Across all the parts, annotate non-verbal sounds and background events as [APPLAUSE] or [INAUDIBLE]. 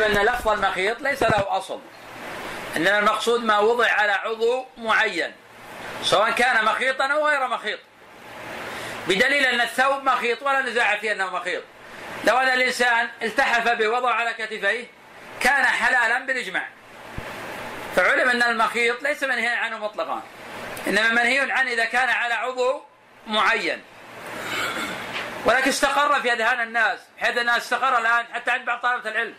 أن لفظ المخيط ليس له أصل. إنما المقصود ما وضع على عضو معين سواء كان مخيطا أو غير مخيط. بدليل أن الثوب مخيط ولا نزاع في أنه مخيط. لو أن الإنسان التحف به وضع على كتفيه كان حلالا بالإجماع. فعلم أن المخيط ليس منهيا عنه مطلقا إنما منهي عنه إذا كان على عضو معين. ولكن استقر في أذهان الناس بحيث أنها استقر الآن حتى عند بعض طلبة العلم.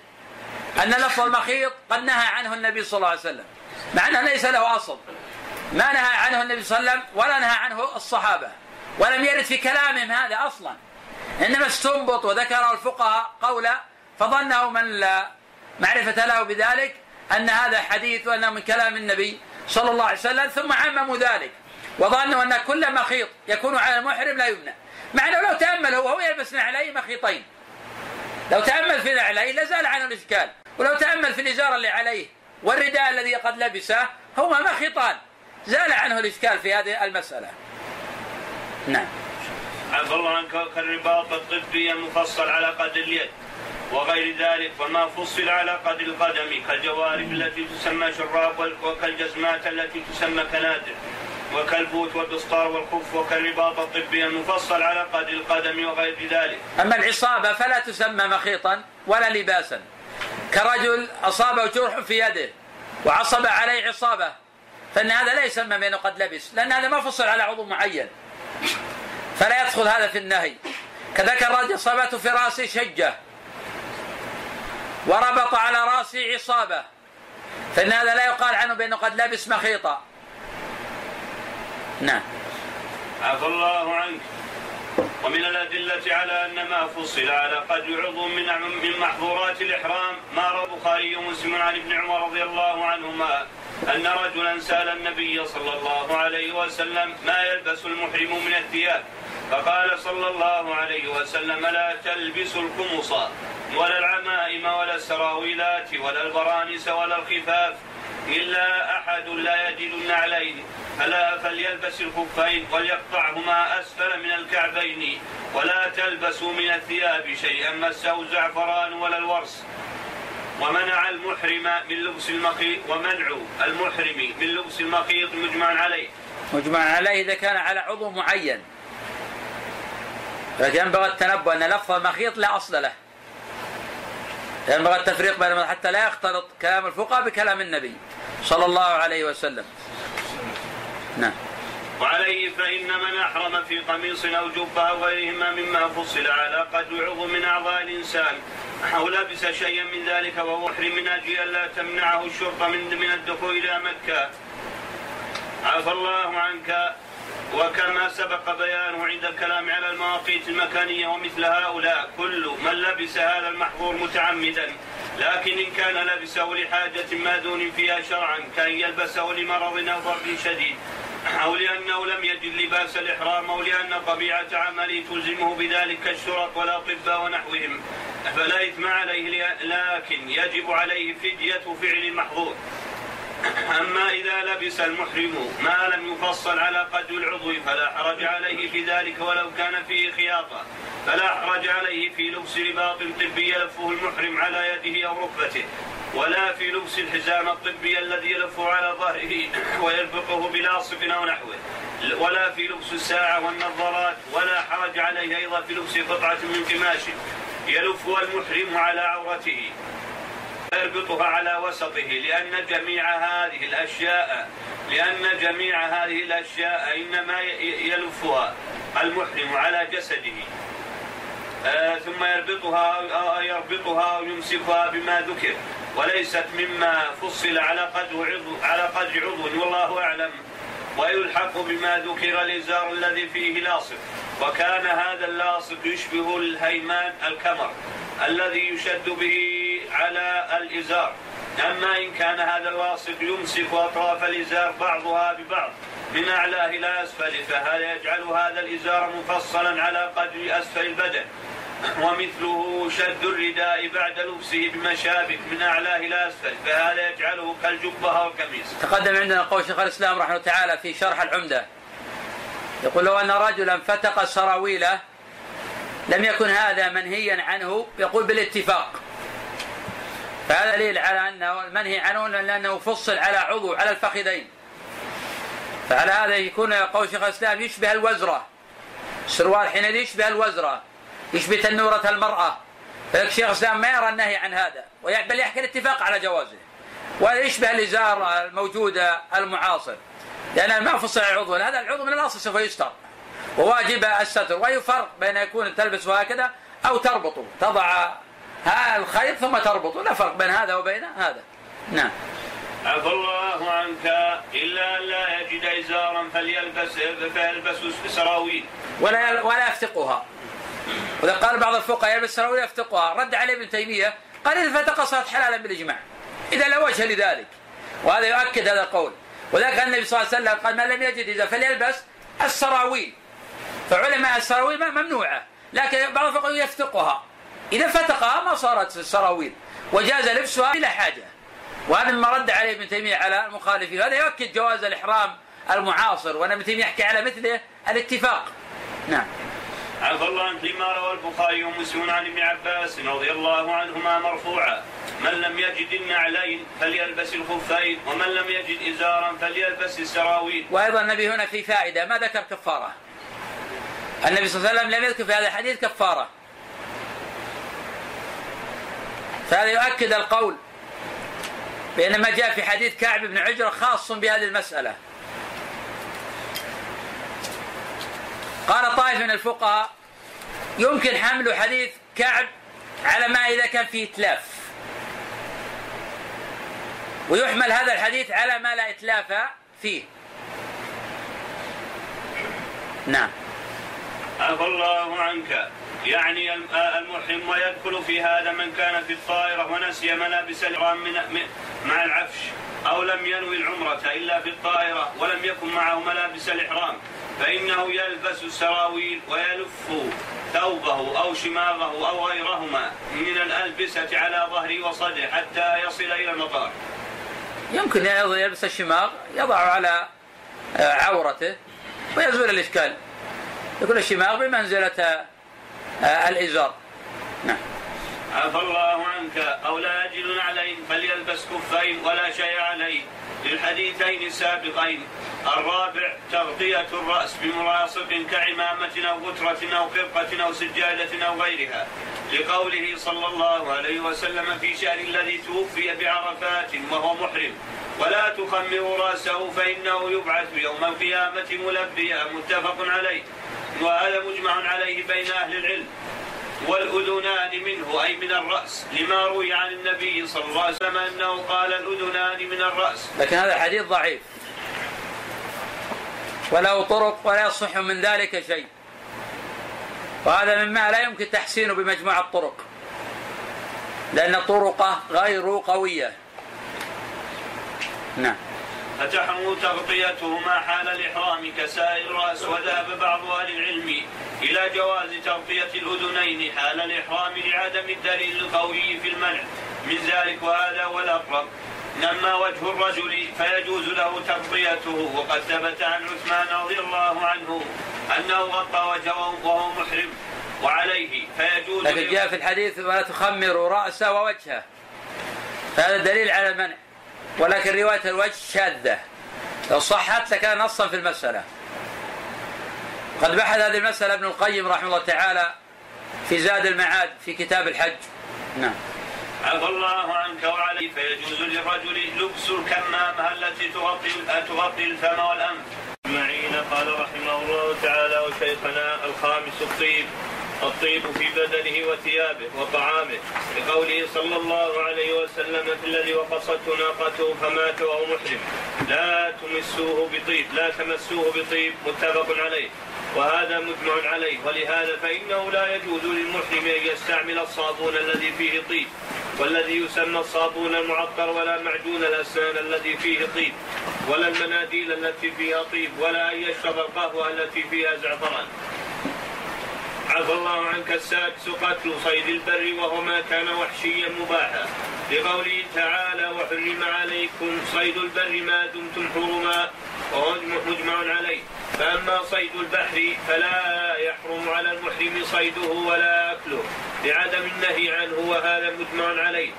أن لفظ المخيط قد نهى عنه النبي صلى الله عليه وسلم مع أنه ليس له أصل. ما نهى عنه النبي صلى الله عليه وسلم ولا نهى عنه الصحابة ولم يرد في كلامهم هذا أصلا. إنما استنبط وذكره الفقهاء قولا فظنه من لا معرفة له بذلك أن هذا حديث وأنه من كلام النبي صلى الله عليه وسلم ثم عمموا ذلك. وظنوا أن كل مخيط يكون على المحرم لا يمنع. مع أنه لو تأمل هو هو يلبس نعلين مخيطين. لو تأمل في نعلين لزال عنه الإشكال. ولو تأمل في الإزار اللي عليه والرداء الذي قد لبسه هما مخيطان زال عنه الإشكال في هذه المسألة. نعم. عفى الله عنك كالرباط الطبي المفصل على قدر اليد. وغير ذلك وما فصل على قدر القدم كالجوارب التي تسمى شراب وكالجزمات التي تسمى كنادر. وكالبوت والبسطار والخف وكالرباط الطبي المفصل على قدر القدم وغير ذلك. أما العصابة فلا تسمى مخيطا ولا لباسا. كرجل أصابه جرح في يده وعصب عليه عصابة فإن هذا لا يسمى بانه قد لبس لأن هذا ما فصل على عضو معين. فلا يدخل هذا في النهي. كذلك الرجل أصابته في رأسه شجة وربط على رأسه عصابة فإن هذا لا يقال عنه بأنه قد لبس مخيطا نعم. عفى الله عنك. ومن الأدلة على أن ما فصل على قدر عضو من من محظورات الإحرام ما روى البخاري ومسلم عن ابن عمر رضي الله عنهما أن رجلا سأل النبي صلى الله عليه وسلم ما يلبس المحرم من الثياب؟ فقال صلى الله عليه وسلم لا تلبسوا القمص ولا العمائم ولا السراويلات ولا البرانس ولا الخفاف إلا أحد لا يجد النعلين ألا فليلبس الخفين وليقطعهما أسفل من الكعبين. ولا تلبسوا من الثياب شيئا مسه زعفران ولا الورس. ومنع المحرم من لبس المخيط ومنع المحرم من لبس المخيط مجمع عليه. مجمع عليه إذا كان على عضو معين. ينبغي التنبؤ أن لفظ المخيط لا أصل له. ينبغي التفريق بين حتى لا يختلط كلام الفقهاء بكلام النبي صلى الله عليه وسلم. نعم. وعليه فإن من أحرم في قميص أو جبة أو غيرهما مما فصل على قد عضو من أعضاء الإنسان أو لبس شيئا من ذلك وهو محرم من أجل ألا تمنعه الشرطة من من الدخول إلى مكة. عفى الله عنك. وكما سبق بيانه عند الكلام على المواقيت المكانية ومثل هؤلاء كل من لبس هذا المحظور متعمدا لكن إن كان لبسه لحاجة ماذون فيها شرعا كأن يلبسه لمرض أو ضرب شديد أو لأنه لم يجد لباس الإحرام أو لأن طبيعة عمله تلزمه بذلك كالشرط والأطباء ونحوهم. فلا إثم عليه لكن يجب عليه فدية فعل المحظور. أما إذا لبس المحرم ما لم يفصل على قدر العضو فلا حرج عليه في ذلك ولو كان فيه خياطة. فلا حرج عليه في لبس رباط طبي يلفه المحرم على يده أو ركبته ولا في لبس الحزام الطبي الذي يلفه على ظهره [CLEARS THROAT] ويربطه بلاصق أو نحوه ولا في لبس الساعة والنظارات ولا حرج عليه أيضا في لبس قطعة من قماش يلفها المحرم على عورته. يربطها على وسطه لأن جميع هذه الأشياء لأن جميع هذه الأشياء إنما يلفها المحرم على جسده. آه ثم يربطها يربطها أو يمسكها بما ذكر. وليست مما فصل على قدر عضو على قدر عضو والله أعلم. ويلحق بما ذكر الإزار الذي فيه لاصق. وكان هذا اللاصق يشبه الهيمان الكمر الذي يشد به على الإزار. أما إن كان هذا الواصف يمسك أطراف الإزار بعضها ببعض من أعلاه إلى أسفله فهذا يجعل هذا الإزار مفصلا على قدر أسفل البدن؟ ومثله شد الرداء بعد لبسه بمشابك من أعلاه إلى أسفل فهذا يجعله كالجبة أو القميص. تقدم عندنا قول شيخ الإسلام رحمه الله تعالى في شرح العمدة. يقول لو أن رجلا فتق سراويله لم يكن هذا منهيا عنه يقول بالاتفاق. فهذا دليل على أنه المنهي عنه لأنه فصل على عضو على الفخذين. فعلى هذا يكون قول شيخ الإسلام يشبه الوزرة. السروال حينئذ يشبه الوزرة. يشبه تنوره المرأة. فلك شيخ الإسلام ما يرى النهي عن هذا. بل يحكي الاتفاق على جوازه. وهذا يشبه الإزار الموجود المعاصر. لأن ما فصل العضو. هذا العضو من الأصل سوف يستر وواجب الستر. واي فرق بين يكون تلبس هكذا أو تربطه. تضع الخيط ثم تربطه. لا فرق بين هذا وبين هذا. نعم. عفى الله عنك. إلا أن لا يجد إزارا فليلبس فيلبس سراويل ولا ولا يفتقها. وإذا قال بعض الفقهاء يلبس سراويل يفتقها رد عليه ابن تيمية قال إذا فتق صارت حلالا بالإجماع. إذا لا وجه لذلك. وهذا يؤكد هذا القول. وذلك النبي صلى الله عليه وسلم قال من لم يجد إذا فليلبس السراويل. فعلماء السراويل ممنوعة. لكن بعض الفقهاء يفتقها. إذا فتقها ما صارت السراويل. وجاز لبسها بلا حاجة. وهذا مما رد عليه ابن تيمية على المخالفين. هذا يؤكد جواز الإحرام المعاصر. وأن ابن تيمية يحكي على مثله الاتفاق. نعم. عفى الله عنه لما روى البخاري ومسلم عن ابن عباس رضي الله عنهما مرفوعا. من لم يجد النعلين فليلبس الخفين ومن لم يجد إزارا فليلبس السراويل. وأيضا النبي هنا في فائدة ما ذكر كفارة؟ النبي صلى الله عليه وسلم لم يذكر في هذا الحديث كفارة. فهذا يؤكد القول بأن ما جاء في حديث كعب بن عجرة خاص بهذه المسألة. قال طائف من الفقهاء يمكن حمل حديث كعب على ما إذا كان فيه إتلاف. ويحمل هذا الحديث على ما لا إتلاف فيه. نعم. عفى الله عنك. يعني المحرم ويدخل في هذا من كان في الطائرة ونسي ملابس الإحرام من مع العفش أو لم ينوي العمرة إلا في الطائرة ولم يكن معه ملابس الإحرام فإنه يلبس السراويل ويلف ثوبه أو شماغه أو غيرهما من الألبسة على ظهره وصدره حتى يصل إلى المطار. يمكن يلبس الشماغ يضع على آه، عورته ويزول الإشكال. يكون الشماغ بمنزلة الإزار. نعم. عفى الله عنك. أو لا يجد نعلين فليلبس كفين ولا شيء عليه للحديثين السابقين. الرابع تغطية الرأس بملاصق كعمامة أو غترة أو خرقة أو سجادة أو غيرها. لقوله صلى الله عليه وسلم في شأن الذي توفي بعرفات وهو محرم. ولا تخمر رأسه فإنه يبعث يوم القيامة ملبيا متفق عليه. وهذا مجمع عليه بين أهل العلم والأذنان منه أي من الرأس لما روي عن النبي صلى الله عليه وسلم أنه قال الأذنان من الرأس. لكن هذا الحديث ضعيف. وله طرق ولا يصح من ذلك شيء. وهذا مما لا يمكن تحسينه بمجموع الطرق. لأن طرقه غير قوية. نعم. فتحرم تغطيته ما حال الإحرام كسائر الرأس وذهب بعض أهل العلم إلى جواز تغطية الأذنين حال الإحرام لعدم الدليل القوي في المنع. من ذلك وهذا هو الأقرب. أما وجه الرجل فيجوز له تغطيته. وقد ثبت عن عثمان رضي الله عنه أنه غطى وجهه وهو محرم. وعليه فيجوز لكن جاء في الحديث ولا تخمروا رأسه ووجهه. فهذا دليل على المنع. ولكن رواية الوجه شاذة. لو صحت لكان نصا في المسألة. قد بحث هذه المسألة ابن القيم رحمه الله تعالى في زاد المعاد في كتاب الحج. نعم. عفى الله عنك وعليه فيجوز للرجل لبس الكمامة التي تغطي تغطي الفم والأنف. قال رحمه الله تعالى وشيخنا الخامس الطيب الطيب في بدنه وثيابه وطعامه. لقوله صلى الله عليه وسلم في الذي وقصته ناقته فمات وهو محرم. لا تمسوه بطيب لا تمسوه بطيب متفق عليه. وهذا مجمع عليه. ولهذا فإنه لا يجوز للمحرم أن يستعمل الصابون الذي فيه طيب والذي يسمى الصابون المعطر ولا معجون الأسنان الذي فيه طيب ولا المناديل التي فيها طيب ولا أن يشرب القهوة التي فيها زعفران. عفى الله عنك السادس قتل صيد البر وهو ما كان وحشيا مباحا. لقوله تعالى وحرم عليكم صيد البر ما دمتم حرما وهو مجمع عليه. فأما صيد البحر فلا يحرم على المحرم صيده ولا أكله لعدم النهي عنه وهذا مجمع عليه.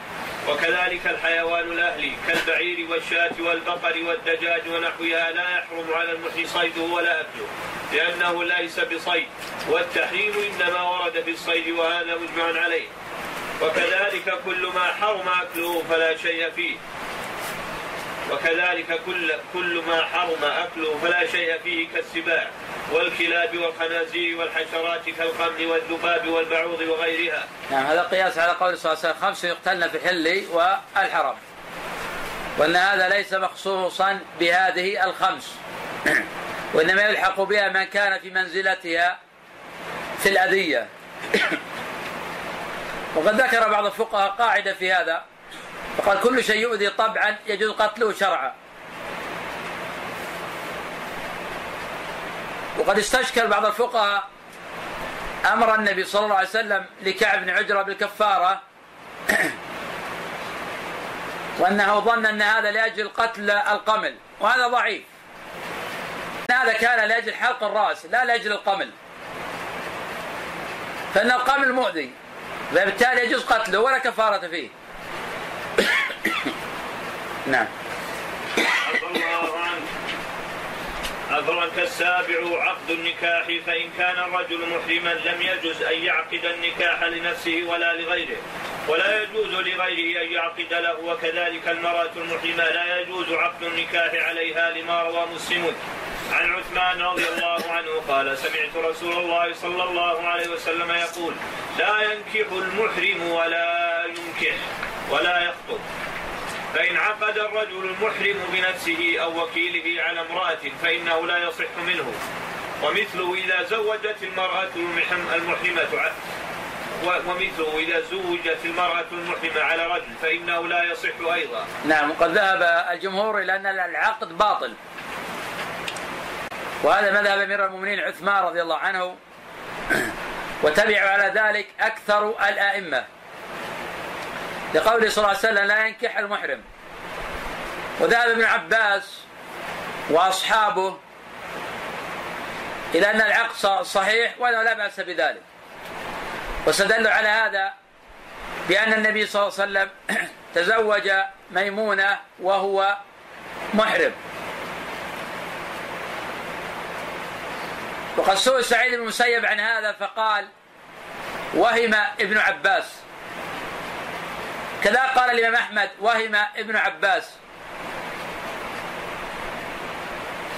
وكذلك الحيوان الأهلي كالبعير والشاة والبقر والدجاج ونحوها لا يحرم على المحي صيده ولا أكله لأنه ليس بصيد. والتحريم إنما ورد في الصيد وهذا مجمع عليه. وكذلك كل ما حرم أكله فلا شيء فيه. وكذلك كل كل ما حرم أكله فلا شيء فيه كالسباع والكلاب والخنازير والحشرات كالقمل والذباب والبعوض وغيرها. نعم هذا قياس على قول صلى الله عليه وسلم خمس يقتلن في الحل والحرم. وأن هذا ليس مخصوصا بهذه الخمس. [CLEARS THROAT] وإنما يلحق بها من كان في منزلتها في الأذية. [CLEARS THROAT] وقد ذكر بعض الفقهاء قاعدة في هذا فقال كل شيء يؤذي طبعا يجوز قتله شرعا. وقد استشكل بعض الفقهاء أمر النبي صلى الله عليه وسلم لكعب بن عجرة بالكفارة [CLEARS THROAT] وأنه ظن أن هذا لأجل قتل القمل وهذا ضعيف. هذا كان لأجل حلق الرأس لا لأجل القمل. فإن القمل مؤذي فبالتالي يجوز قتله ولا كفارة فيه. نعم. الله أفرك السابع عقد النكاح فإن كان الرجل محرما لم يجز أن يعقد النكاح لنفسه ولا لغيره ولا يجوز لغيره أن يعقد له وكذلك المرأة المحرمة لا يجوز عقد النكاح عليها لما روى مسلم. عن عثمان رضي الله عنه قال سمعت رسول الله صلى الله عليه وسلم يقول لا ينكح المحرم ولا ينكح ولا يخطب. فإن عقد الرجل المحرم بنفسه أو وكيله على امرأة فإنه لا يصح منه. ومثله إذا زوجت المرأة المحرمة ومثله إذا زوجت المرأة المحرمة على رجل فإنه لا يصح أيضا. نعم وقد ذهب الجمهور إلى أن العقد باطل. وهذا مذهب أمير المؤمنين عثمان رضي الله عنه. [CLEARS THROAT] وتبعوا على ذلك أكثر الأئمة. لقوله صلى الله عليه وسلم لا ينكح المحرم. وذهب ابن عباس وأصحابه إلى أن العقد صحيح وانه لا بأس بذلك. واستدلوا على هذا بأن النبي صلى الله عليه وسلم [CLEARS THROAT] تزوج ميمونة وهو محرم. وقد سئل سعيد بن المسيب عن هذا فقال وهم ابن عباس. كذا قال الإمام أحمد وهم ابن عباس.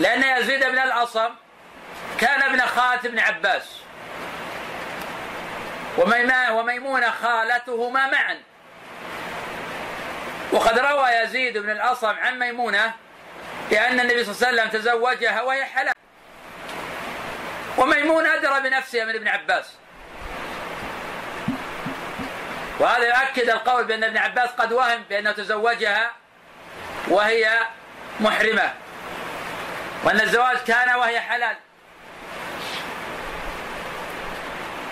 لأن يزيد بن الأصم كان ابن خالة ابن عباس. وميمونة خالتهما معا. وقد روى يزيد بن الأصم عن ميمونة بأن النبي صلى الله عليه وسلم تزوجها وهي حلال. وميمونة أدرى بنفسها من ابن عباس. وهذا يؤكد القول بأن ابن عباس قد وهم بأنه تزوجها وهي محرمة وأن الزواج كان وهي حلال.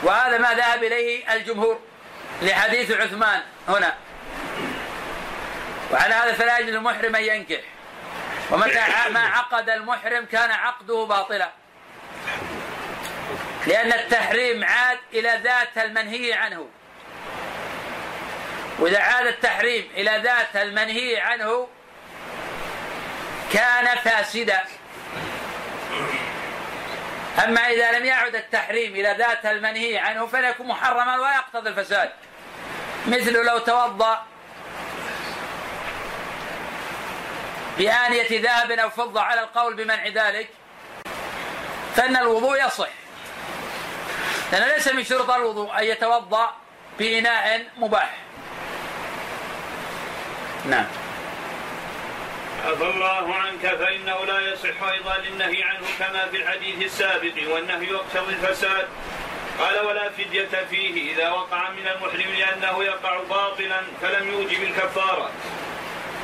وهذا ما ذهب إليه الجمهور لحديث عثمان هنا. وعلى هذا فلا يجوز المحرم أن ينكح. ومتى ما عقد المحرم كان عقده باطلا. لأن التحريم عاد إلى ذات المنهي عنه. وإذا عاد التحريم إلى ذات المنهي عنه كان فاسدا. أما إذا لم يعد التحريم إلى ذات المنهي عنه فليكون محرما ولا يقتضي الفساد. مثل لو توضأ بآنية ذهب أو فضة على القول بمنع ذلك فإن الوضوء يصح. لأن ليس من شروط الوضوء أن يتوضأ بإناء مباح. نعم. عفى الله عنك فإنه لا يصح أيضا للنهي عنه كما في الحديث السابق والنهي يقتضي الفساد قال ولا فدية فيه إذا وقع من المحرم لأنه يقع باطلا فلم يوجب الكفارة.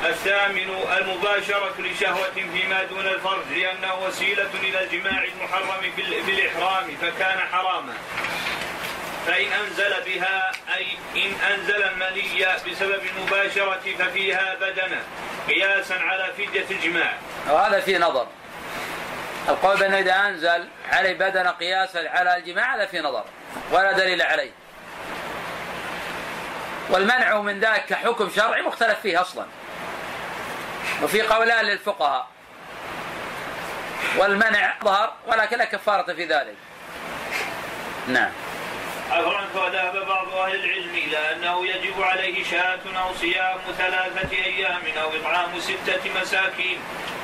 الثامن المباشرة لشهوة فيما دون الفرج لأنه وسيلة إلى الجماع المحرم في الإحرام فكان حراما. فإن أنزل بها أي إن أنزل المني بسبب المباشرة ففيها بدنة قياسا على فدية الجماع. وهذا في نظر. القول بأنه إذا أنزل عليه بدنة قياسا على الجماع هذا في نظر ولا دليل عليه. والمنع من ذلك كحكم شرعي مختلف فيه أصلا. وفي قولان للفقهاء. والمنع ظهر ولكن لا كفارة في ذلك. نعم. عنك وذهب بعض أهل العلم إلى أنه يجب عليه شاة أو صيام ثلاثة أيام أو إطعام ستة مساكين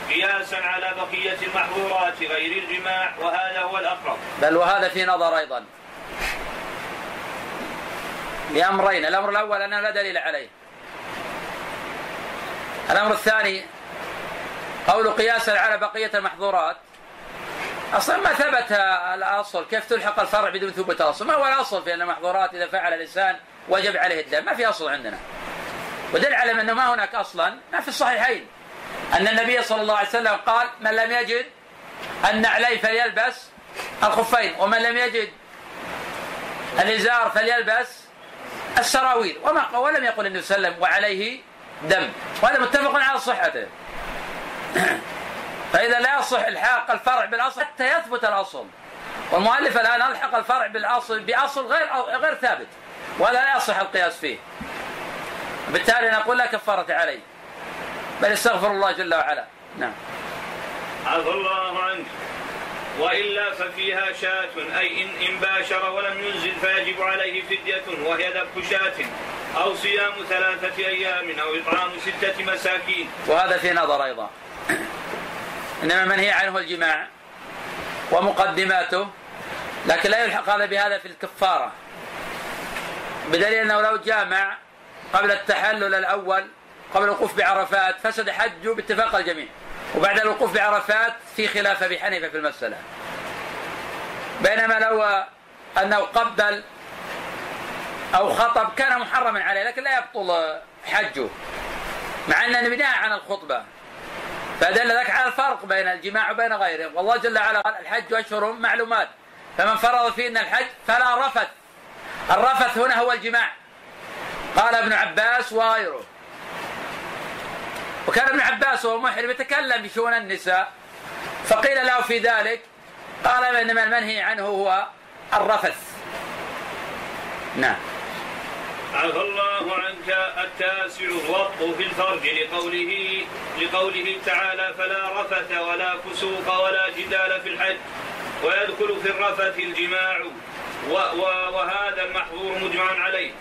قياسا على بقية المحظورات غير الجماع وهذا هو الأقرب. بل وهذا في نظر أيضا. لأمرين الأمر الأول أنه لا دليل عليه. الأمر الثاني قول قياسا على بقية المحظورات. أصلا ما ثبت الأصل. كيف تلحق الفرع بدون ثبوت الأصل؟ ما هو الأصل في أن المحظورات إذا فعل الإنسان وجب عليه الدم. ما في أصل عندنا. ودل على أنه ما هناك أصلا. ما في الصحيحين. أن النبي صلى الله عليه وسلم قال من لم يجد النعلين فليلبس الخفين ومن لم يجد الإزار فليلبس السراويل. وما ولم يقل النبي صلى الله عليه وسلم وعليه دم. وهذا متفق على صحته. فإذا لا يصح إلحاق الفرع بالأصل حتى يثبت الأصل. والمؤلف الآن ألحق الفرع بالأصل بأصل غير غير ثابت وهذا لا يصح القياس فيه. بالتالي نقول لا كفارة عليه بل استغفر الله جل وعلا. نعم. عفى الله عنك. وإلا ففيها شاة أي إن, إن باشر ولم ينزل فيجب عليه فدية وهي ذبح شاة أو صيام ثلاثة أيام أو إطعام ستة مساكين. وهذا في نظر أيضا. إنما المنهي عنه الجماع ومقدماته لكن لا يلحق هذا بهذا في الكفارة. بدليل أنه لو جامع قبل التحلل الأول قبل الوقوف بعرفات فسد حجه باتفاق الجميع. وبعد الوقوف بعرفات في خلاف أبي حنيفة في المسألة. بينما لو أنه قبل أو خطب كان محرما عليه لكن لا يبطل حجه مع أن بناء عن الخطبة. فدل ذلك على الفرق بين الجماع وبين غيره والله جل وعلا قال الحج أشهر معلومات. فمن فرض فيهن الحج فلا رفث. الرفث هنا هو الجماع. قال ابن عباس وغيره. وكان ابن عباس وهو محرم يتكلم بشؤون النساء. فقيل له في ذلك. قال إنما المنهي عنه هو الرفث. نعم. عفى الله عنك التاسع الوط في الفرج لقوله لقوله تعالى فلا رفث ولا فسوق ولا جدال في الحج ويدخل في الرفث الجماع وهذا المحظور مجمع عليه.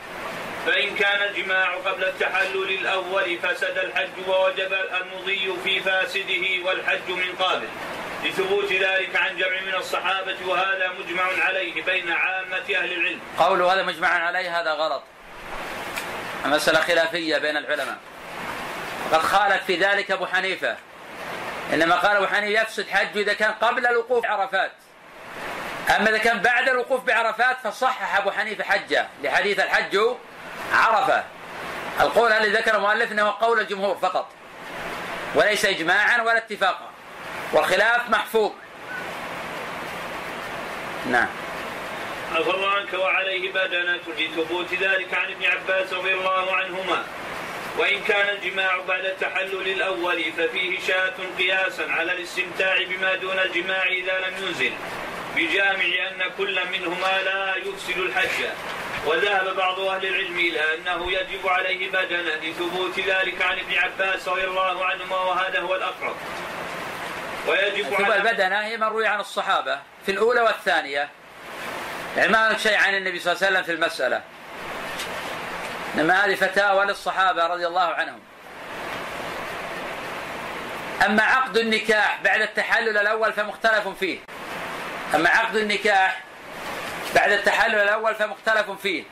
فإن كان الجماع قبل التحلل الأول فسد الحج ووجب المضي في فاسده والحج من قابل. لثبوت ذلك عن جمع من الصحابة وهذا مجمع عليه بين عامة أهل العلم. قوله هذا مجمع عليه هذا غلط. مسألة خلافية بين العلماء. وقد خالف في ذلك أبو حنيفة. إنما قال أبو حنيفة يفسد حجه إذا كان قبل الوقوف بعرفات. أما إذا كان بعد الوقوف بعرفات فصحح أبو حنيفة حجه لحديث الحج عرفة. القول الذي ذكر المؤلف إنه قول الجمهور فقط. وليس اجماعا ولا اتفاقا. والخلاف محفوظ. نعم. عفى الله عنك وعليه بدنة لثبوت ذلك عن ابن عباس رضي الله عنهما. وإن كان الجماع بعد التحلل الأول ففيه شاة قياسا على الاستمتاع بما دون الجماع إذا لم ينزل بجامع أن كل منهما لا يفسد الحج. وذهب بعض أهل العلم إلى أنه يجب عليه بدنة لثبوت ذلك عن ابن عباس رضي الله عنهما وهذا هو الأقرب. ويجب على البدنة هي مروي عن الصحابة في الأولى والثانية. يعني ما شيء عن النبي صلى الله عليه وسلم في المسألة. إنما هذه فتاوى للصحابة رضي الله عنهم. أما عقد النكاح بعد التحلل الأول فمختلف فيه. أما عقد النكاح بعد التحلل الأول فمختلف فيه.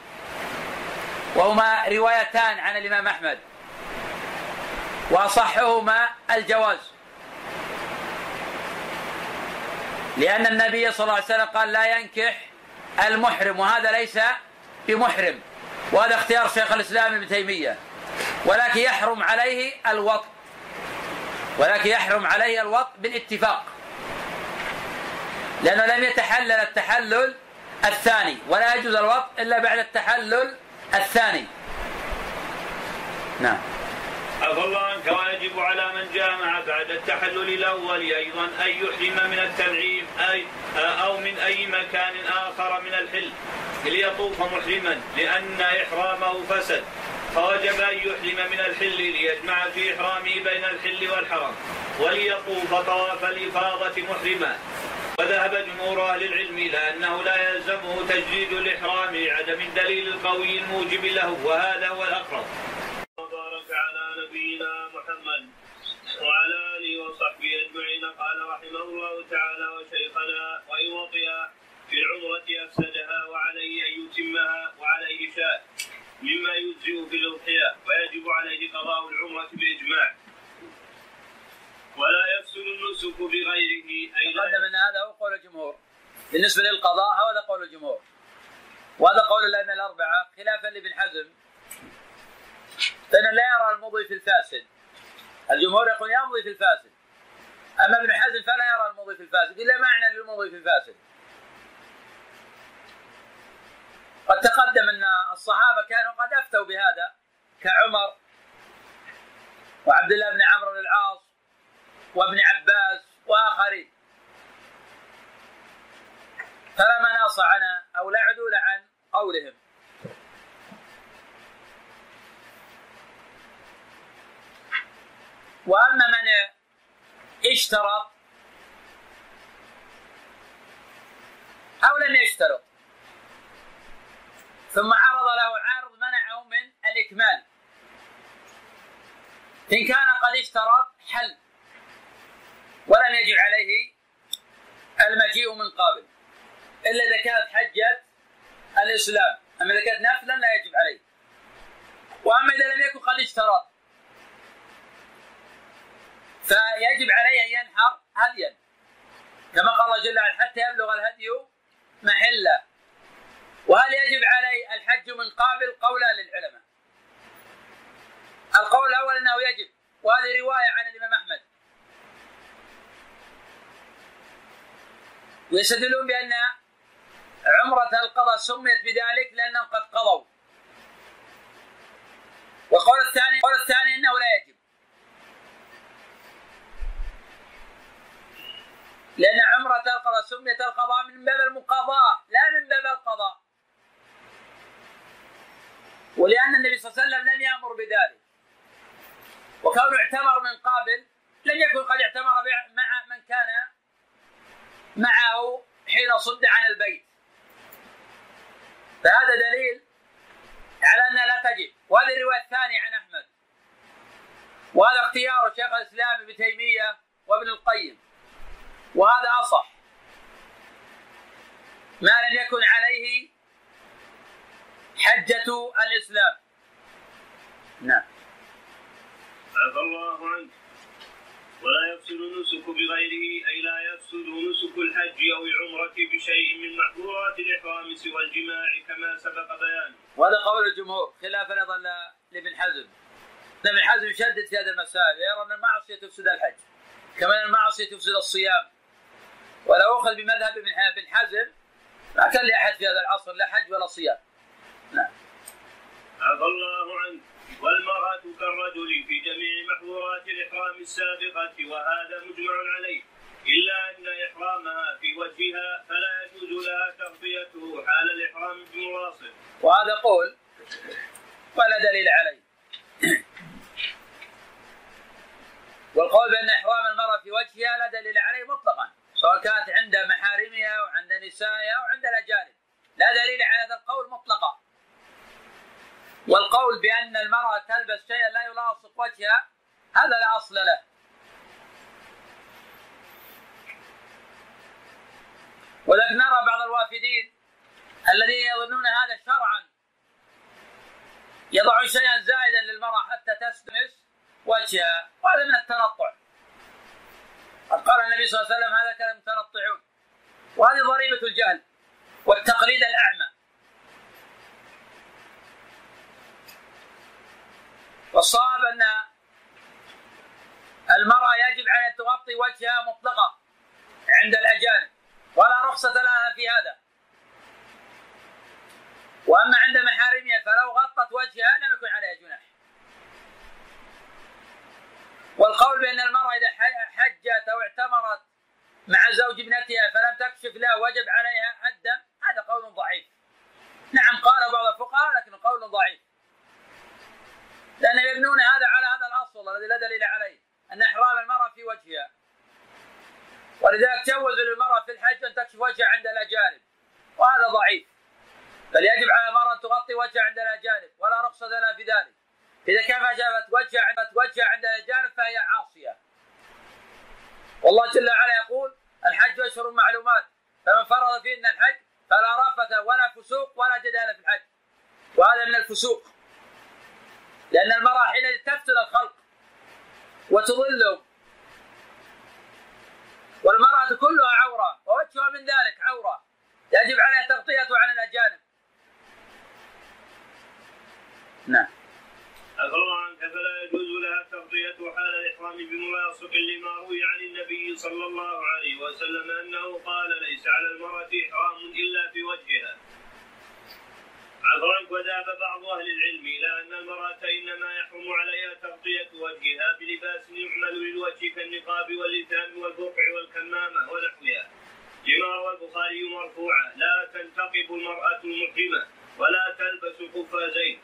وهما روايتان عن الإمام أحمد. وأصحهما الجواز. لأن النبي صلى الله عليه وسلم قال لا ينكح المحرم وهذا ليس بمحرم وهذا اختيار شيخ الإسلام ابن تيمية. ولكن يحرم عليه الوط ولكن يحرم عليه الوط بالاتفاق. لأنه لم يتحلل التحلل الثاني ولا يجوز الوط إلا بعد التحلل الثاني. نعم. عفى الله عنك ويجب على من جامع بعد التحلل الأول أيضا أن يحرم من التنعيم أي أو من أي مكان آخر من الحل. ليطوف محرما لأن إحرامه فسد. فوجب أن يحرم من الحل ليجمع في إحرامه بين الحل والحرم وليطوف طواف الإفاضة محرما. وذهب جمهور أهل العلم إلى أنه لا يلزمه تجديد الإحرام لعدم الدليل القوي الموجب له وهذا هو الأقرب. نبينا محمد وعلى آله وصحبه أجمعين. قال رحمه الله تعالى وشيخنا وإن وطئ في العمرة أفسدها وعليه أن يتمها وعليه شاء مما يجزئ في الأضحية ويجب عليه قضاء العمرة بإجماع. ولا يفسد النسك بغيره. أي تقدم أن هذا هو قول الجمهور. بالنسبة للقضاء هذا قول الجمهور. وهذا قول الأئمة الأربعة خلافا لابن حزم. فإنه لا يرى المضي في الفاسد. الجمهور يقول يمضي في الفاسد. أما ابن حزم فلا يرى المضي في الفاسد. إلا معنى للمضي في الفاسد. قد تقدم أن الصحابة كانوا قد أفتوا بهذا كعمر وعبد الله بن عمرو بن العاص وابن عباس وآخرين. فلا مناص عن أو لا عدول عن قولهم. وأما من اشترط أو لم يشترط ثم عرض له عارض منعه من الإكمال. إن كان قد اشترط حل ولم يجب عليه المجيء من قابل إلا إذا كانت حجة الإسلام أما إذا كانت نافله لا يجب عليه. وأما إذا لم يكن قد اشترط فيجب عليه أن ينحر هديا. كما قال الله جل وعلا حتى يبلغ الهدي محلة. وهل يجب عليه الحج من قابل قولا للعلماء القول الأول أنه يجب. وهذه رواية عن الإمام أحمد. ويستدلون بأن عمرة القضاء سميت بذلك لأنهم قد قضوا. والقول الثاني القول الثاني أنه لا يجب. لأن عمرة القضاء سميت القضاء من باب المقاضاة لا من باب القضاء. ولأن النبي صلى الله عليه وسلم لم يأمر بذلك. وكونه اعتمر من قابل لم يكن قد اعتمر مع من كان معه حين صد عن البيت. فهذا دليل على أنها لا تجب. وهذه الرواية الثانية عن أحمد. وهذا اختيار شيخ الإسلام ابن تيمية وابن القيم. وهذا أصح ما لم يكن عليه حجة الإسلام نعم عفى الله عنك ولا يفسد النسك بغيره أي لا يفسد نسك الحج أو العمرة بشيء من محظورات الإحرام سوى الجماع كما سبق بيانه. وهذا قول الجمهور خلافا أيضا لابن حزم. ابن حزم يشدد في هذه المسائل يرى أن المعصية تفسد الحج كما أن المعصية تفسد الصيام. ولو أخذ بمذهب ابن حزم ما كان لأحد في هذا العصر لا حج ولا صيام. نعم. عفى الله عنك. والمرأة كالرجل في جميع محظورات الإحرام السابقة وهذا مجمع عليه إلا أن إحرامها في وجهها فلا يجوز لها تغطيته حال الإحرام بمواصل وهذا قول ولا دليل عليه والقول بأن إحرام المرأة في وجهها لا دليل عليه مطلقا سواء كانت عند محارمها أو عند نسائها أو عند الأجانب. لا دليل على هذا القول مطلقا. والقول بأن المرأة تلبس شيئا لا يلاصق وجهها هذا لا أصل له. ولكن نرى بعض الوافدين الذين يظنون هذا شرعا يضع شيئا زائدا للمرأة حتى تستمس وجهها وهذا من التنطع. قد قال النبي صلى الله عليه وسلم هذا كلام المتنطعون. وهذه ضريبة الجهل والتقليد الأعمى. والصواب أن المرأة يجب عليها تغطي وجهها مطلقا عند الأجانب ولا رخصة لها في هذا. وأما عند محارمها فلو غطت وجهها لم يكن عليها جناح. والقول بأن المرأة إذا حجت أو اعتمرت مع زوج ابنتها فلم تكشف له وجب عليها الدم هذا قول ضعيف. نعم قال بعض الفقهاء لكن قول ضعيف. لأن يبنون هذا على هذا الأصل الذي لا دليل عليه أن إحرام المرأة في وجهها. ولذلك جوز للمرأة في الحج أن تكشف وجهها عند الأجانب وهذا ضعيف. بل يجب على المرأة أن تغطي وجهها عند الأجانب ولا رخصة لها في ذلك. إذا كشفت وجهها عند وجهها عند الأجانب فهي عاصية. والله جل وعلا يقول الحج أشهر معلومات. فمن فرض فيهن الحج فلا رفث ولا فسوق ولا جدال في الحج. وهذا من الفسوق. لأن المرأة حين تفتن الخلق وتضلهم والمرأة كلها عورة. ووجهها من ذلك عورة. يجب عليها تغطيته عن الأجانب نعم الله عنك فلا يجوز لها التغطية حال الإحرام بملاصق لما روي عن النبي صلى الله عليه وسلم أنه قال ليس على المرأة إحرام إلا في وجهها. عذرا وذهب بعض أهل العلم إلى أن المرأة إنما يحرم عليها تغطية وجهها بلباس يعمل للوجه كالنقاب واللثام والبقع والكمامة ونحوها. لما روى البخاري مرفوعا لا تنتقب المرأة المحرمة ولا تلبس قفازين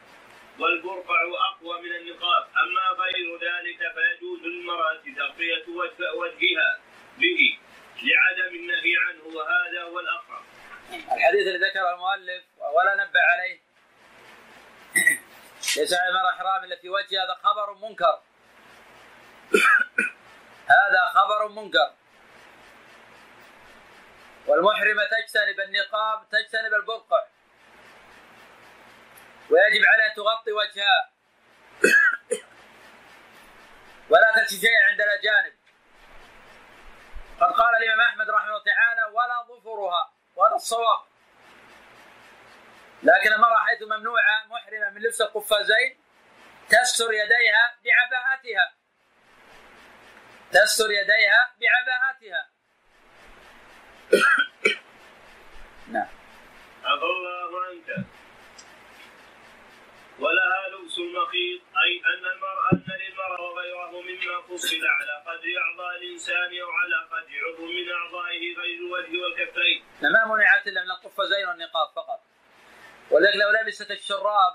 والبرقع أقوى من النقاب أما غير ذلك فيجوز للمراه تغطيه وجهها به لعدم النهي عنه وهذا هو الأقرب. الحديث اللي ذكره المؤلف ولا نبه عليه. [COUGHS] ليس على المرأة إحرام إلا في وجه هذا خبر منكر. [COUGHS] هذا خبر منكر. والمحرمة تجتنب النقاب تجتنب البرقع. ويجب عليها تغطي وجهها ولا شيئا عند الأجانب. قد قال الإمام أحمد رحمه الله تعالى ولا ظفرها وهذا الصواب لكن المرأة حيث ممنوعة محرمة من لبس القفازين تستر يديها بعباءتها. تستر يديها بعباءتها. [COUGHS] نعم. عفى الله عنك. المخيط أي أن المرأة ان للمرأة وغيره مما فصل على قدر أعضاء الإنسان أو على قدر عضو من أعضائه غير الوجه والكفين. ما منعت الا من القفازين والنقاب فقط. ولذلك لو لبست الشراب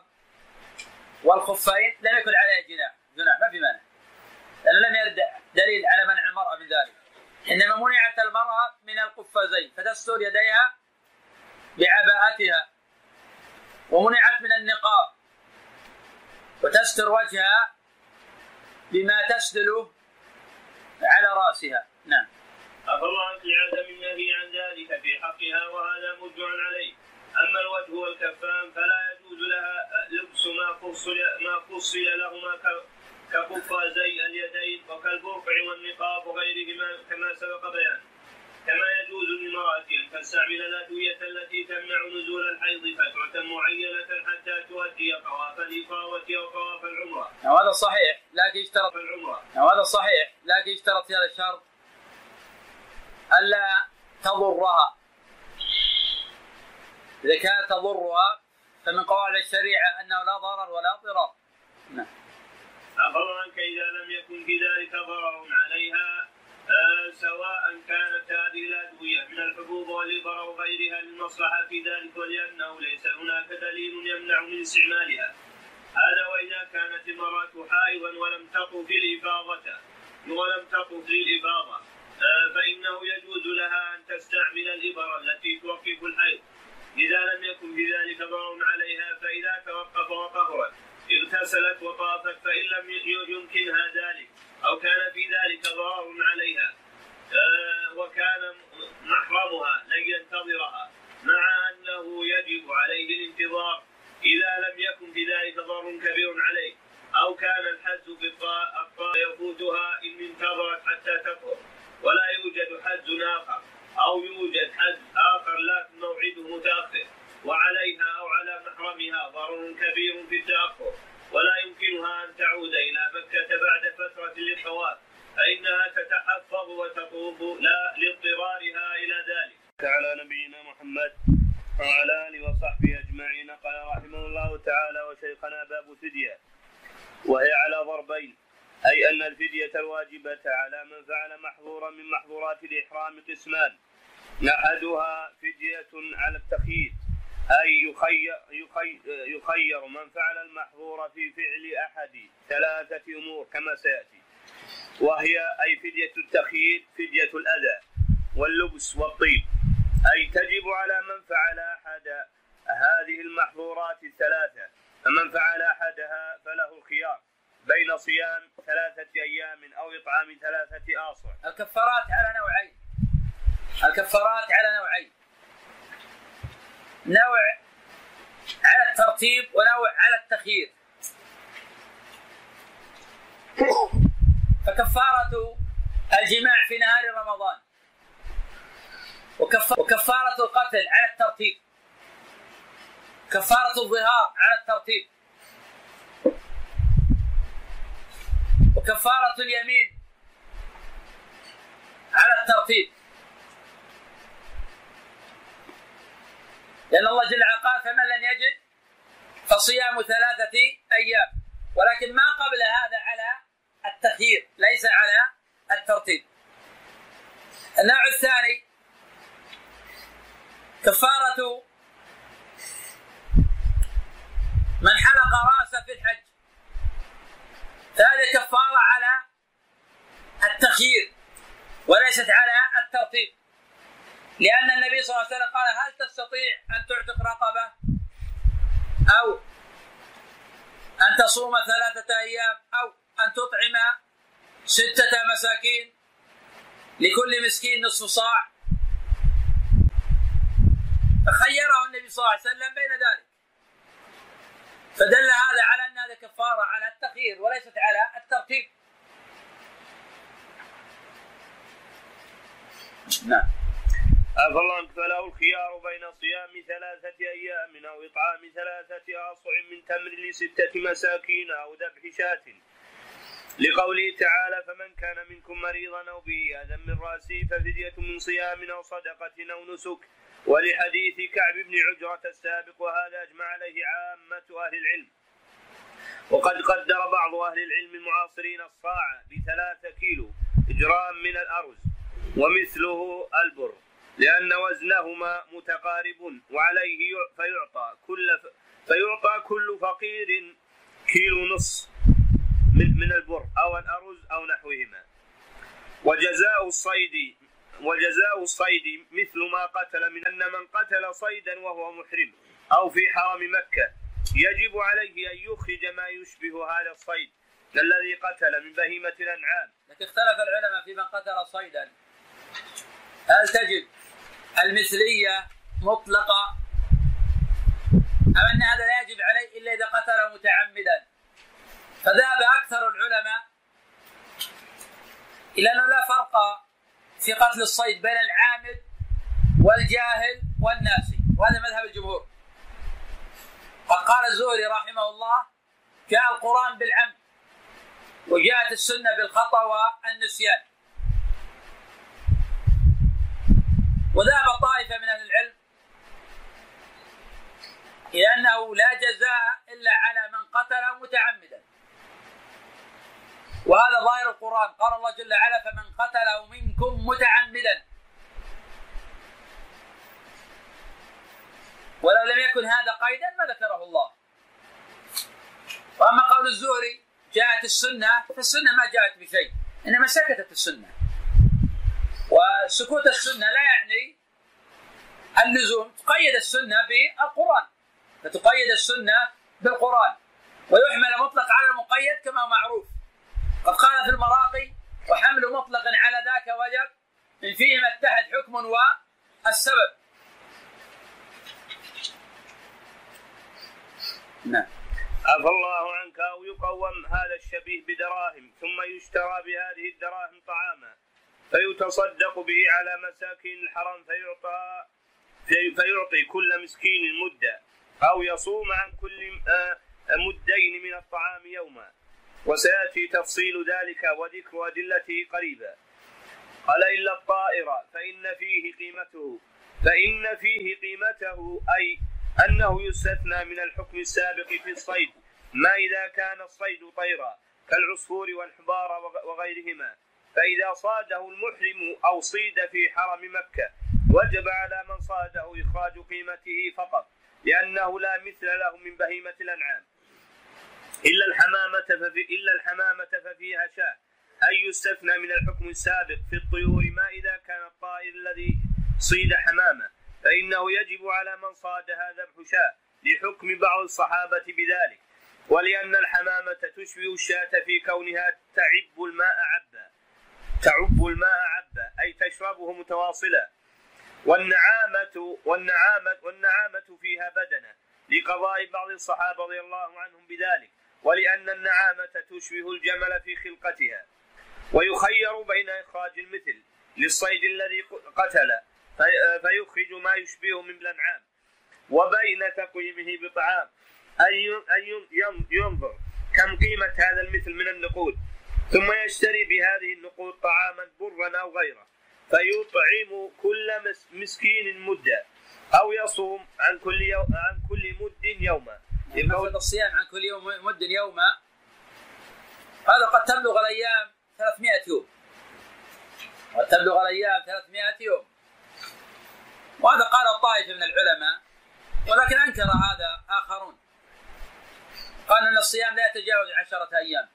والخفين لم يكن عليها جناح جناح ما في مانع. لأنه لم يرد دليل على منع المرأة من ذلك. إنما منعت المرأة من القفازين فتستر يديها بعباءتها ومنعت من النقاب وتستر وجهها بما تسدل على رأسها. نعم. عفى الله عنك لعدم النهي عن ذلك في حقها وهذا مرجع عليه. أما الوجه والكفان فلا يجوز لها لبس ما فصل ما فصل لهما كقفازي اليدين وكالبرقع والنقاب وغيرهما كما سبق بيانه كما يجوز للمرأة أن تستعمل الأدوية التي تمنع نزول الحيض فترة معينة حتى تؤدي طواف الإفاضة أو طواف العمرة. وهذا صحيح لكن يشترط العمرة. وهذا صحيح لكن يشترط في هذا الشرط ألا تضرها. إذا كانت تضرها فمن قواعد الشريعة أنه لا ضرر ولا ضرار. نعم. أخبر عنك إذا لم يكن في ذلك ضرر عليها سواء كانت هذه الادويه من الحبوب والابر أو غيرها للمصلحه في ذلك ولأنه ليس هناك دليل يمنع من استعمالها. هذا وإذا كانت المراه حائضا ولم تطف الافاضه ولم تطف للإفاضة آه، فإنه يجوز لها أن تستعمل الابر التي توقف الحيض. إذا لم يكن في ذلك ضرر عليها فإذا توقف وطهرت اغتسلت وطافت فإن لم يمكنها ذلك أو كان في ذلك ضرر عليها آه، وكان محرمها لن ينتظرها مع أنه يجب عليه الانتظار إذا لم يكن في ذلك ضرر كبير عليه أو كان الحج في الطاء يفوتها إن انتظرت حتى تطهر ولا يوجد حج آخر أو يوجد حج آخر لكن موعده متأخر وعليها أو على محرمها ضرر كبير في التأخر. ولا يمكنها أن تعود إلى مكة بعد فترة للطواف فإنها تتحفظ وتطوف لا لاضطرارها إلى ذلك. على نبينا محمد وعلى آله وصحبه أجمعين قال رحمه الله تعالى وشيخنا باب فدية وهي على ضربين أي أن الفدية الواجبة على من فعل محظورا من محظورات الإحرام قسمان أحدها فدية على التخيير أي يخير, يخير, يخير من فعل المحظور في فعل أحد ثلاثة أمور كما سيأتي. وهي أي فدية التخيير فدية الأذى واللبس والطيب. أي تجب على من فعل أحد هذه المحظورات الثلاثة. فمن فعل أحدها فله الخيار بين صيام ثلاثة أيام أو إطعام ثلاثة آصع. الكفارات على نوعين. الكفارات نوع على الترتيب ونوع على التخيير. فكفارة الجماع في نهار رمضان. وكفارة القتل على الترتيب. كفارة الظهار على الترتيب. وكفارة اليمين على الترتيب. لأن الله جل وعلا قال فمن لم يجد فصيام ثلاثة أيام. ولكن ما قبل هذا على التخيير ليس على الترتيب. النوع الثاني كفارة من حلق رأسه في الحج. فهذه كفارة على التخيير وليست على الترتيب. لأن النبي صلى الله عليه وسلم قال هل تستطيع أن تعتق رقبة؟ أو أن تصوم ثلاثة أيام؟ أو أن تطعم ستة مساكين؟ لكل مسكين نصف صاع. فخيره النبي صلى الله عليه وسلم بين ذلك. فدل هذا على أن هذا كفارة على التخيير وليست على الترتيب. نعم. فالله فله الخيار بين صيام ثلاثة أيام أو إطعام ثلاثة أصع من تمر لستة مساكين أو ذبح شاة. لقوله تعالى فمن كان منكم مريضا أو به أذى من رأسه ففدية من صيام أو صدقة أو نسك. ولحديث كعب بن عجرة السابق وهذا أجمع عليه عامة أهل العلم. وقد قدر بعض أهل العلم المعاصرين الصاع بثلاثة كيلو جرام من الأرز ومثله البر. لأن وزنهما متقارب وعليه فيعطى كل فيعطى كل فقير كيلو نصف من من البر أو الأرز أو نحوهما. وجزاء الصيد وجزاء الصيد مثل ما قتل من أن من قتل صيدا وهو محرم أو في حرم مكة يجب عليه أن يخرج ما يشبه هذا الصيد الذي قتل من بهيمة الأنعام. لكن اختلف العلماء في من قتل صيدا. هل تجد المثلية مطلقة. أم أن هذا لا يجب عليه إلا إذا قتل متعمدا؟ فذهب أكثر العلماء إلى أنه لا فرق في قتل الصيد بين العامل والجاهل والناسي وهذا مذهب الجمهور. قد قال الزهري رحمه الله جاء القرآن بالعمد وجاءت السنة بالخطأ والنسيان. وذهب طائفة من أهل العلم إلى أنه لا جزاء إلا على من قتل متعمدا. وهذا ظاهر القرآن. قال الله جل وعلا فمن قتله منكم متعمدا. ولو لم يكن هذا قيدا ما ذكره الله. وأما قول الزهري جاءت السنة فالسنة ما جاءت بشيء إنما سكتت السنة. وسكوت السنة لا يعني اللزوم تقيد السنة بالقرآن. فتقيد السنة بالقرآن. ويحمل مطلق على المقيد كما معروف. قد قال في المراقي وحمل مطلق على ذاك وجب من فيهما اتحد حكم والسبب. نعم. عفى الله عنك أو يقوم هذا الشبيه بدراهم ثم يشترى بهذه الدراهم طعاما. فيتصدق به على مساكين الحرم فيعطى فيعطي كل مسكين مدة أو يصوم عن كل آه، مدين من الطعام يوما. وسيأتي تفصيل ذلك وذكر أدلته قريبا. قال إلا الطائر فإن فيه قيمته فإن فيه قيمته أي أنه يستثنى من الحكم السابق في الصيد ما إذا كان الصيد طيرا كالعصفور والحبار وغيرهما. فإذا صاده المحرم أو صيد في حرم مكة وجب على من صاده إخراج قيمته فقط لأنه لا مثل له من بهيمة الأنعام. إلا الحمامة ففي إلا الحمامة ففيها شاة. أي يستثنى من الحكم السابق في الطيور ما إذا كان الطائر الذي صيد حمامة؟ فإنه يجب على من صادها ذبح شاة لحكم بعض الصحابة بذلك. ولأن الحمامة تشبه الشاة في كونها تعب الماء عبا. تعب الماء عبا أي تشربه متواصلا والنعامة والنعامة والنعامة فيها بدنة. لقضاء بعض الصحابة رضي الله عنهم بذلك. ولأن النعامة تشبه الجمل في خلقتها. ويخير بين إخراج المثل. للصيد الذي قتل. فيخرج ما يشبهه من الأنعام. وبين تقويمه بطعام. أي ينظر. كم قيمة هذا المثل من النقود؟ ثم يشتري بهذه النقود طعاما برا أو غيره. فيطعم كل مسكين مدة أو يصوم عن كل يوم عن كل مد يوما. يقول الصيام عن كل يوم مد يوما هذا قد تبلغ الأيام 300 يوم. قد تبلغ الأيام 300 يوم. وهذا قال الطائفة من العلماء ولكن أنكر هذا آخرون. قال أن الصيام لا يتجاوز عشرة أيام.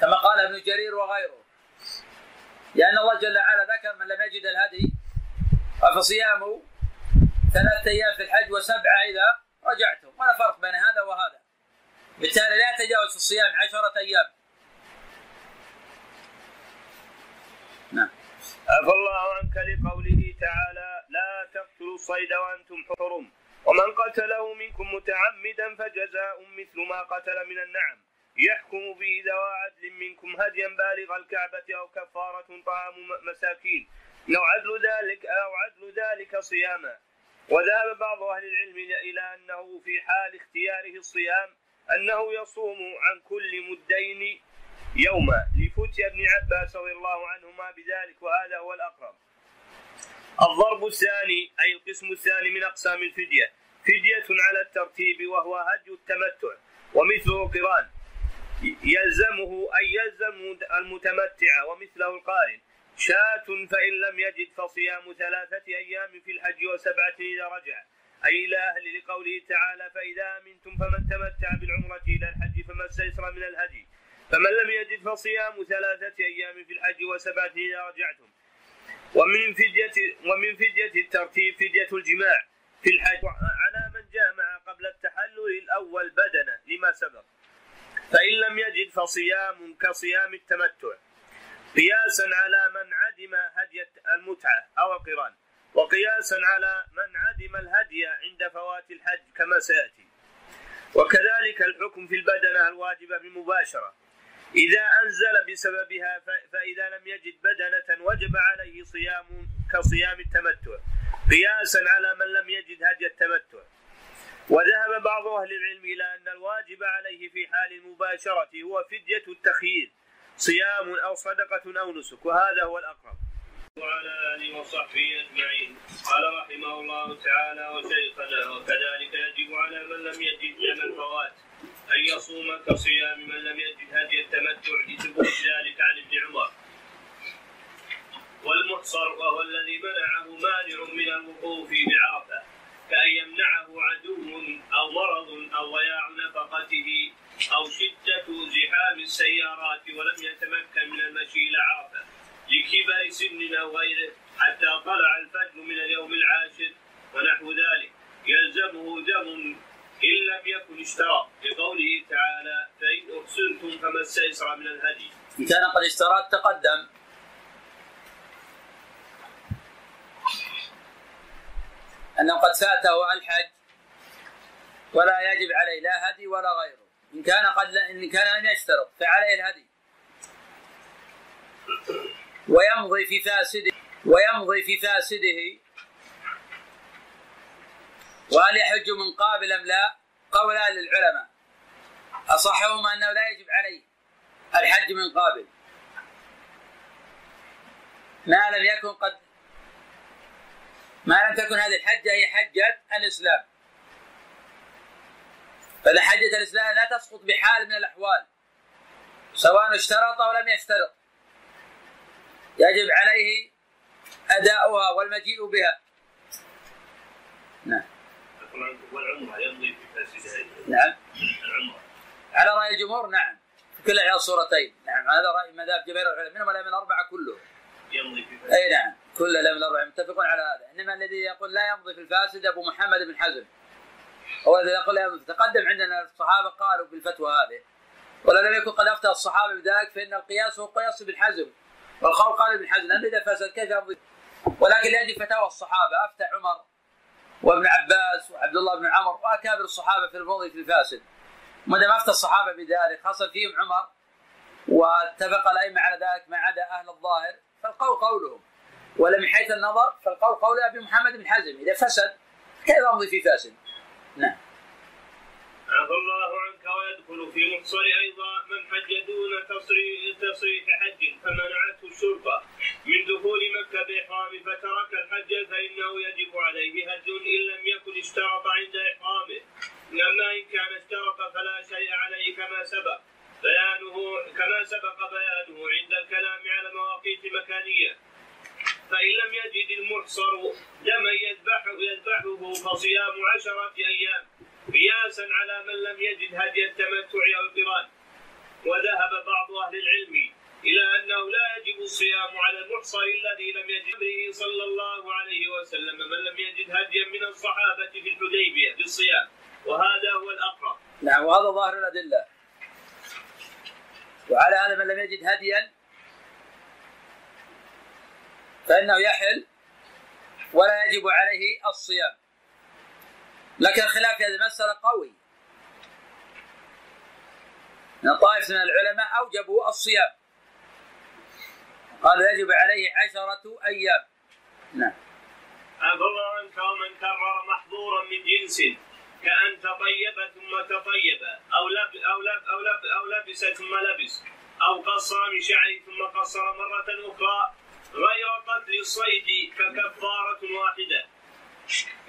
كما قال ابن جرير وغيره. لأن الله جل وعلا ذكر من لم يجد الهدي فصيامه ثلاثة أيام في الحج وسبعة إذا رجعتم ولا فرق بين هذا وهذا. بالتالي لا يتجاوز الصيام عشرة أيام. نعم. عفى الله عنك لقوله تعالى لا تقتلوا الصيد وأنتم حرم ومن قتله منكم متعمدا فجزاء مثل ما قتل من النعم. يحكم به ذوى عدل منكم هديا بالغ الكعبة أو كفارة طعام مساكين. أو عدل ذلك أو عدل ذلك صياما. وذهب بعض أهل العلم إلى أنه في حال اختياره الصيام أنه يصوم عن كل مدين يوما. لفتي ابن عباس رضي الله عنهما بذلك وهذا هو الأقرب. الضرب الثاني أي القسم الثاني من أقسام الفدية. فدية على الترتيب وهو هج التمتع ومثله القران يلزمه أي يلزم المتمتع ومثله القارن شاة فإن لم يجد فصيام ثلاثة أيام في الحج وسبعة إذا رجع. أي إلى أهل لقوله تعالى فإذا أمنتم فمن تمتع بالعمرة إلى الحج فما استيسر من الهدي. فمن لم يجد فصيام ثلاثة أيام في الحج وسبعة إذا رجعتم. ومن فدية ومن فدية الترتيب فدية الجماع في الحج. على من جامع قبل التحلل الأول بدنه لما سبق. فإن لم يجد فصيام كصيام التمتع. قياسا على من عدم هدي المتعة أو القران وقياسا على من عدم الهدي عند فوات الحج كما سيأتي. وكذلك الحكم في البدنة الواجبة بمباشرة. إذا أنزل بسببها فإذا لم يجد بدنة وجب عليه صيام كصيام التمتع. قياسا على من لم يجد هدي التمتع. وذهب بعض أهل العلم إلى أن الواجب عليه في حال المباشرة هو فدية التخيير صيام أو صدقة أو نسك وهذا هو الأقرب. وعلى آله وصحبه أجمعين. قال رحمه الله تعالى وشيخنا وكذلك يجب على من لم يجد دم الفوات أن يصوم كصيام من لم يجد هدي التمتع لثبوت ذلك عن ابن عمر. والمحصر وهو الذي منعه مانع من الوقوف بعرفة. كأن يمنعه عدو أو مرض أو ضياع نفقته أو شدة زحام السيارات ولم يتمكن من المشي إلى عرفة لكبر سن أو غيره حتى طلع الفجر من اليوم العاشر ونحو ذلك. يلزمه دم إن لم يكن اشترى لقوله تعالى فإن أحسنتم فما استيسر من الهدي. إن كان قد اشترى تقدم. أنه قد فاته الحج ولا يجب عليه لا هدي ولا غيره. إن كان قد إن كان لم يشترط فعليه الهدي. ويمضي في فاسده ويمضي في فاسده. وهل يحج من قابل أم لا؟ قولان للعلماء. أصحهما أنه لا يجب عليه الحج من قابل. ما لم يكن قد ما لم تكن هذه الحجة هي حجة الإسلام. فإذا حجة الإسلام لا تسقط بحال من الأحوال سواء اشترط أو لم يشترط. يجب عليه أداؤها والمجيء بها. نعم. والعمره يمضي في فاسدها نعم. العمره على رأي الجمهور نعم. في كل احدى الصورتين. نعم هذا رأي مذهب جماهير العلماء منهم الاربعه كلهم يمضي في أي نعم. كل الائمه الاربعه متفقون على هذا. إنما الذي يقول لا يمضي في الفاسد أبو محمد بن حزم. هو الذي يقول لا يمضي. تقدم عندنا الصحابة قالوا بالفتوى هذه. ولو لم يكن قد أفتى الصحابة بذلك فإن القياس هو قياس بالحزم والقول قال ابن حزم لأن اذا فسد كيف يمضي؟ ولكن لاجل فتاوى الصحابة. أفتى عمر وابن عباس وعبد الله بن عمر وأكابر الصحابة في المضي في الفاسد. ما دام أفتى الصحابة بذلك حصل فيهم عمر واتفق الأئمة على ذلك ما عدا أهل الظاهر فالقول قولهم. ولا من حيث النظر فالقول قول أبي محمد بن حزم إذا فسد كيف أمضي في فاسد؟ نعم. عفى الله عنك ويدخل في محصر أيضا من حج دون تصريح تصريح حج فمنعته الشرطه من دخول مكه باحرام فترك الحج فانه يجب عليه هج ان لم يكن اشترط عند احرامه اما ان كان اشترط فلا شيء عليه كما سبق بيانه كما سبق بيانه عند الكلام على مواقيت مكانيه فإن لم يجد المحصر دما يذبحه يذبحه فصيام عشرة أيام قياسا على من لم يجد هدي التمتع أو القران وذهب بعض أهل العلم إلى أنه لا يجب الصيام على المحصر الذي لم يجد به صلى الله عليه وسلم من لم يجد هديا من الصحابة في الحديبية بالصيام وهذا هو الأقرب نعم وهذا ظاهر الأدلة وعلى هذا من لم يجد هديا فإنه يحل ولا يجب عليه الصيام. لكن الخلاف في هذه المسألة قوي. من طائفة من العلماء أوجبوا الصيام. قال يجب عليه عشرة أيام. نعم. عفى الله عنك ومن كرر محظورا من جنس كأن تطيب ثم تطيب أو لب أو لب أو لب أو لبس ثم لبس أو قصر من شعره ثم قصر مرة أخرى غير قتل الصيد ككفارة واحدة.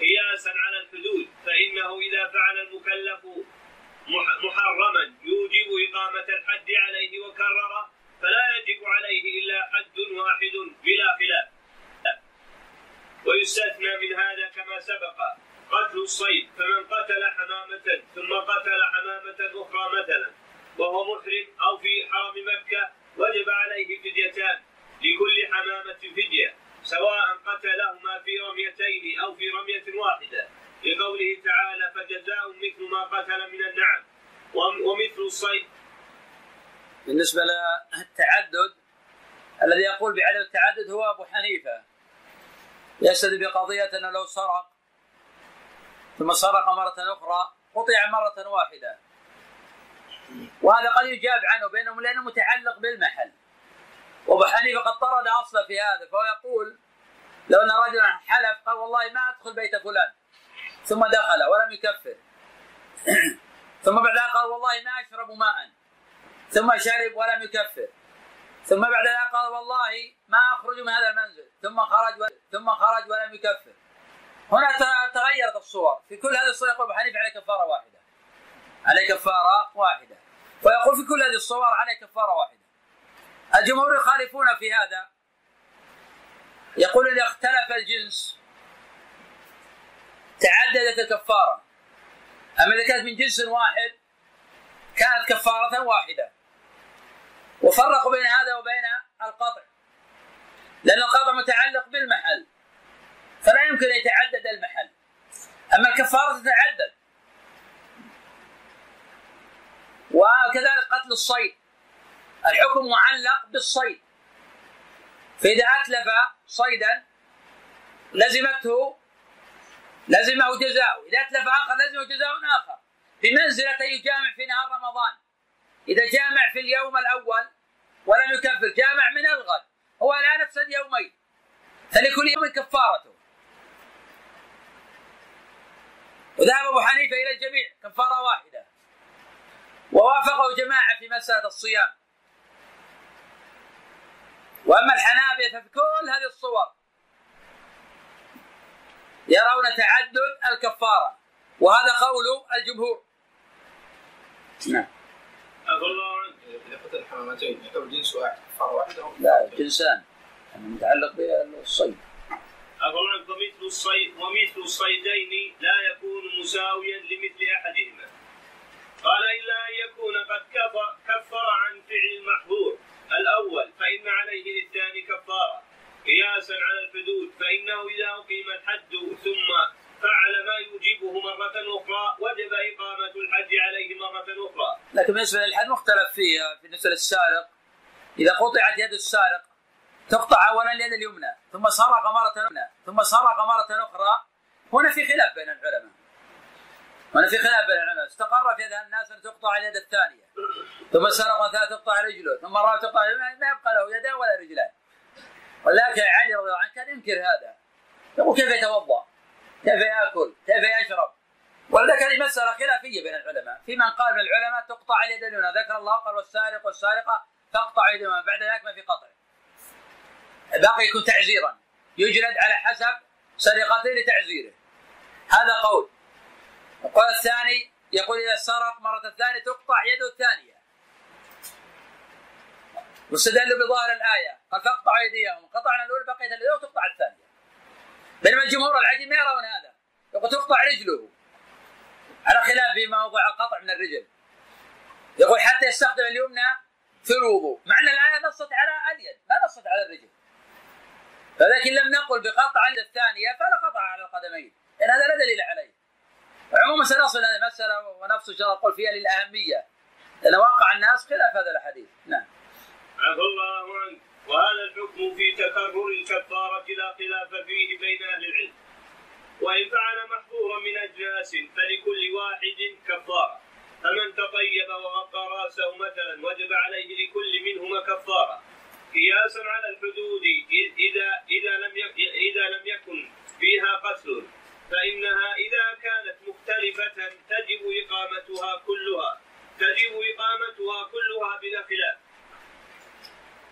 قياسا على الحدود فإنه إذا فعل المكلف محرما يوجب إقامة الحد عليه وكرره فلا يجب عليه إلا حد واحد بلا خلاف ويستثنى من هذا كما سبق قتل الصيد فمن قتل حمامة ثم قتل حمامة أخرى مثلا وهو محرم أو في حرم مكة وجب عليه فديتان لكل حمامة فدية سواء قتلهما في رميتين أو في رمية واحدة لقوله تعالى فجزاء مثل ما قتل من النعم ومثل الصيد بالنسبة للتعدد الذي يقول بعدم التعدد هو أبو حنيفة يستدل بقضية أنه لو سرق ثم سرق مرة أخرى قطع مرة واحدة. وهذا قد يجاب عنه بينهم لأنه متعلق بالمحل. وأبو حنيفة قد طرد أصله في هذا فهو يقول لو أن رجلا حلف قال والله ما أدخل بيت فلان. ثم دخل ولم يكفر. [CLEARS THROAT] ثم بعد ذلك قال والله ما أشرب ماء. ثم شرب ولم يكفر. ثم بعد ذلك قال والله ما أخرج من هذا المنزل. ثم خرج. ثم خرج ولم يكفر. هنا تغيرت الصور. في كل هذه الصور يقول أبو حنيفة عليه كفارة واحدة. عليه كفارة واحدة. ويقول في كل هذه الصور عليه كفارة واحدة. الجمهور يخالفون في هذا. يقول إذا اختلف الجنس. تعددت الكفارة. أما إذا كانت من جنس واحد كانت كفارة واحدة. وفرقوا بين هذا وبين القطع. لأن القطع متعلق بالمحل. فلا يمكن أن يتعدد المحل. أما الكفارة تتعدد. وكذلك قتل الصيد. الحكم معلق بالصيد. فإذا أتلف صيدا لزمته لزمه جزاء إذا أتلف آخر لزمه جزاء آخر. بمنزلة يجامع في نهار رمضان. إذا جامع في اليوم الأول ولم يكفر جامع من الغد. هو الآن أفسد يومين فلكل يوم كفارته. وذهب أبو حنيفة إلى الجميع كفارة واحدة. ووافقه جماعة في مسألة الصيام. وأما الحنابلة ففي كل هذه الصور يرون تعدد الكفارة وهذا قول الجمهور. نعم. الحمامتين يعتبر جنس واحد كفارة واحدة. لا جنسان يعني متعلق بالصيد. ومثل الصيد ومثل الصيدين لا يكون مساويا لمثل احدهما. قال الا ان يكون قد كفر, عن فعل المحظور الأول فان عليه للثاني كفاره قياسا على الحدود فانه اذا اقيم الحد ثم فعل ما يوجبه مرة أخرى وجب إقامة الحد عليه مرة أخرى. لكن بالنسبة للحد مختلف فيها بالنسبة للسارق إذا قطعت يد السارق تقطع أولا اليد اليمنى ثم سرق أخرى ثم سرق مرة أخرى. هنا في خلاف بين العلماء. هنا في خلاف بين العلماء. استقر في هذا الناس أن تقطع اليد الثانية. ثم سرق ثلاث تقطع رجله ثم الرابع تقطع ما يبقى له يدان ولا رجلان ولكن علي رضي الله عنه كان ينكر هذا. يقول كيف يتوضأ؟ كيف يأكل؟ كيف يشرب؟ ولذلك هذه مسألة خلافية بين العلماء، في من قال من العلماء تقطع اليد اليمنى، ذكر الله قال والسارق والسارقة تقطع يدهما بعد ذلك ما في قطع. باقي يكون تعزيرا يجلد على حسب سرقته لتعزيره. هذا قول. القول الثاني يقول إذا سرق مرة الثانية تقطع يده الثانية. واستدلوا بظاهر الآية قال فاقطع أيديهم قطعنا الأولى بقيت اليد وتقطع الثانية. بينما الجمهور العجيب ما يرون هذا يقول تقطع رجله على خلاف في موضوع القطع من الرجل يقول حتى يستخدم اليمنى في الوضوء مع ان الآية نصت على اليد ما نصت على الرجل فلكن لم نقل بقطع اليد الثانية فلا قطع على القدمين. لأن هذا لا دليل عليه. عموما سنصل هذه المسألة ونفس الشرع قل فيها للأهمية. لأن واقع الناس خلاف هذا الحديث. نعم. عفى الله عنك. وهذا الحكم في تكرر الكفارة لا خلاف فيه بين أهل العلم. وإن فعل محظورا من أجناس فلكل واحد كفارة. فمن تطيب وغطى رأسه مثلا وجب عليه لكل منهما كفارة. قياسا على الحدود إذا إذا لم إذا لم يكن فيها قتل فإنها إذا كانت مختلفة تجب إقامتها كلها تجب إقامتها كلها بلا خلاف.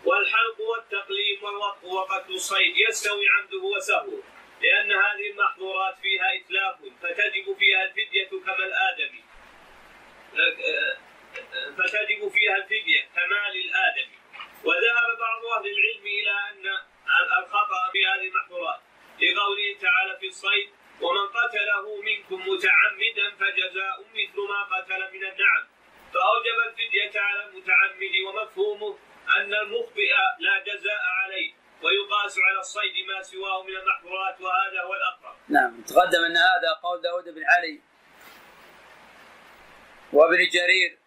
والحلق والتقليم وقتل الصيد يستوي عمده وسهوه لأن هذه المحظورات فيها إتلاف فتجب فيها الفدية كما الآدمي. فتجب فيها الفدية كمال الآدمي. وذهب بعض أهل العلم إلى أن الخطأ في هذه المحظورات. لقوله تعالى في الصيد ومن قتله منكم متعمدا فجزاء مثل ما قتل من النعم. فأوجب الفدية على المتعمد ومفهومه أن المخطئ لا جزاء عليه ويقاس على الصيد ما سواه من المحظورات وهذا هو الأقرب. نعم تقدم أن هذا قول داود بن علي وابن جرير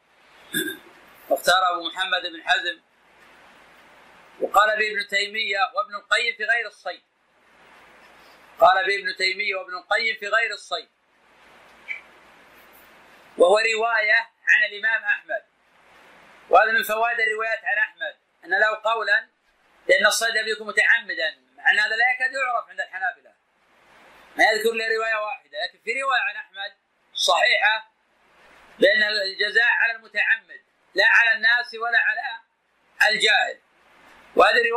واختار أبو محمد بن حزم وقال به ابن تيمية وابن القيم في غير الصيد. قال به ابن تيمية وابن القيم في غير الصيد. وهو رواية عن الإمام أحمد. وهذا من فوائد الروايات عن أحمد. أن له قولا لأن الصيد لم يكن متعمدا. مع أن هذا لا يكاد يعرف عند الحنابلة. ما يذكر إلا رواية واحدة. لكن في رواية عن أحمد صحيحة بأن الجزاء على المتعمد لا على الناس ولا على الجاهل. وهذه روايه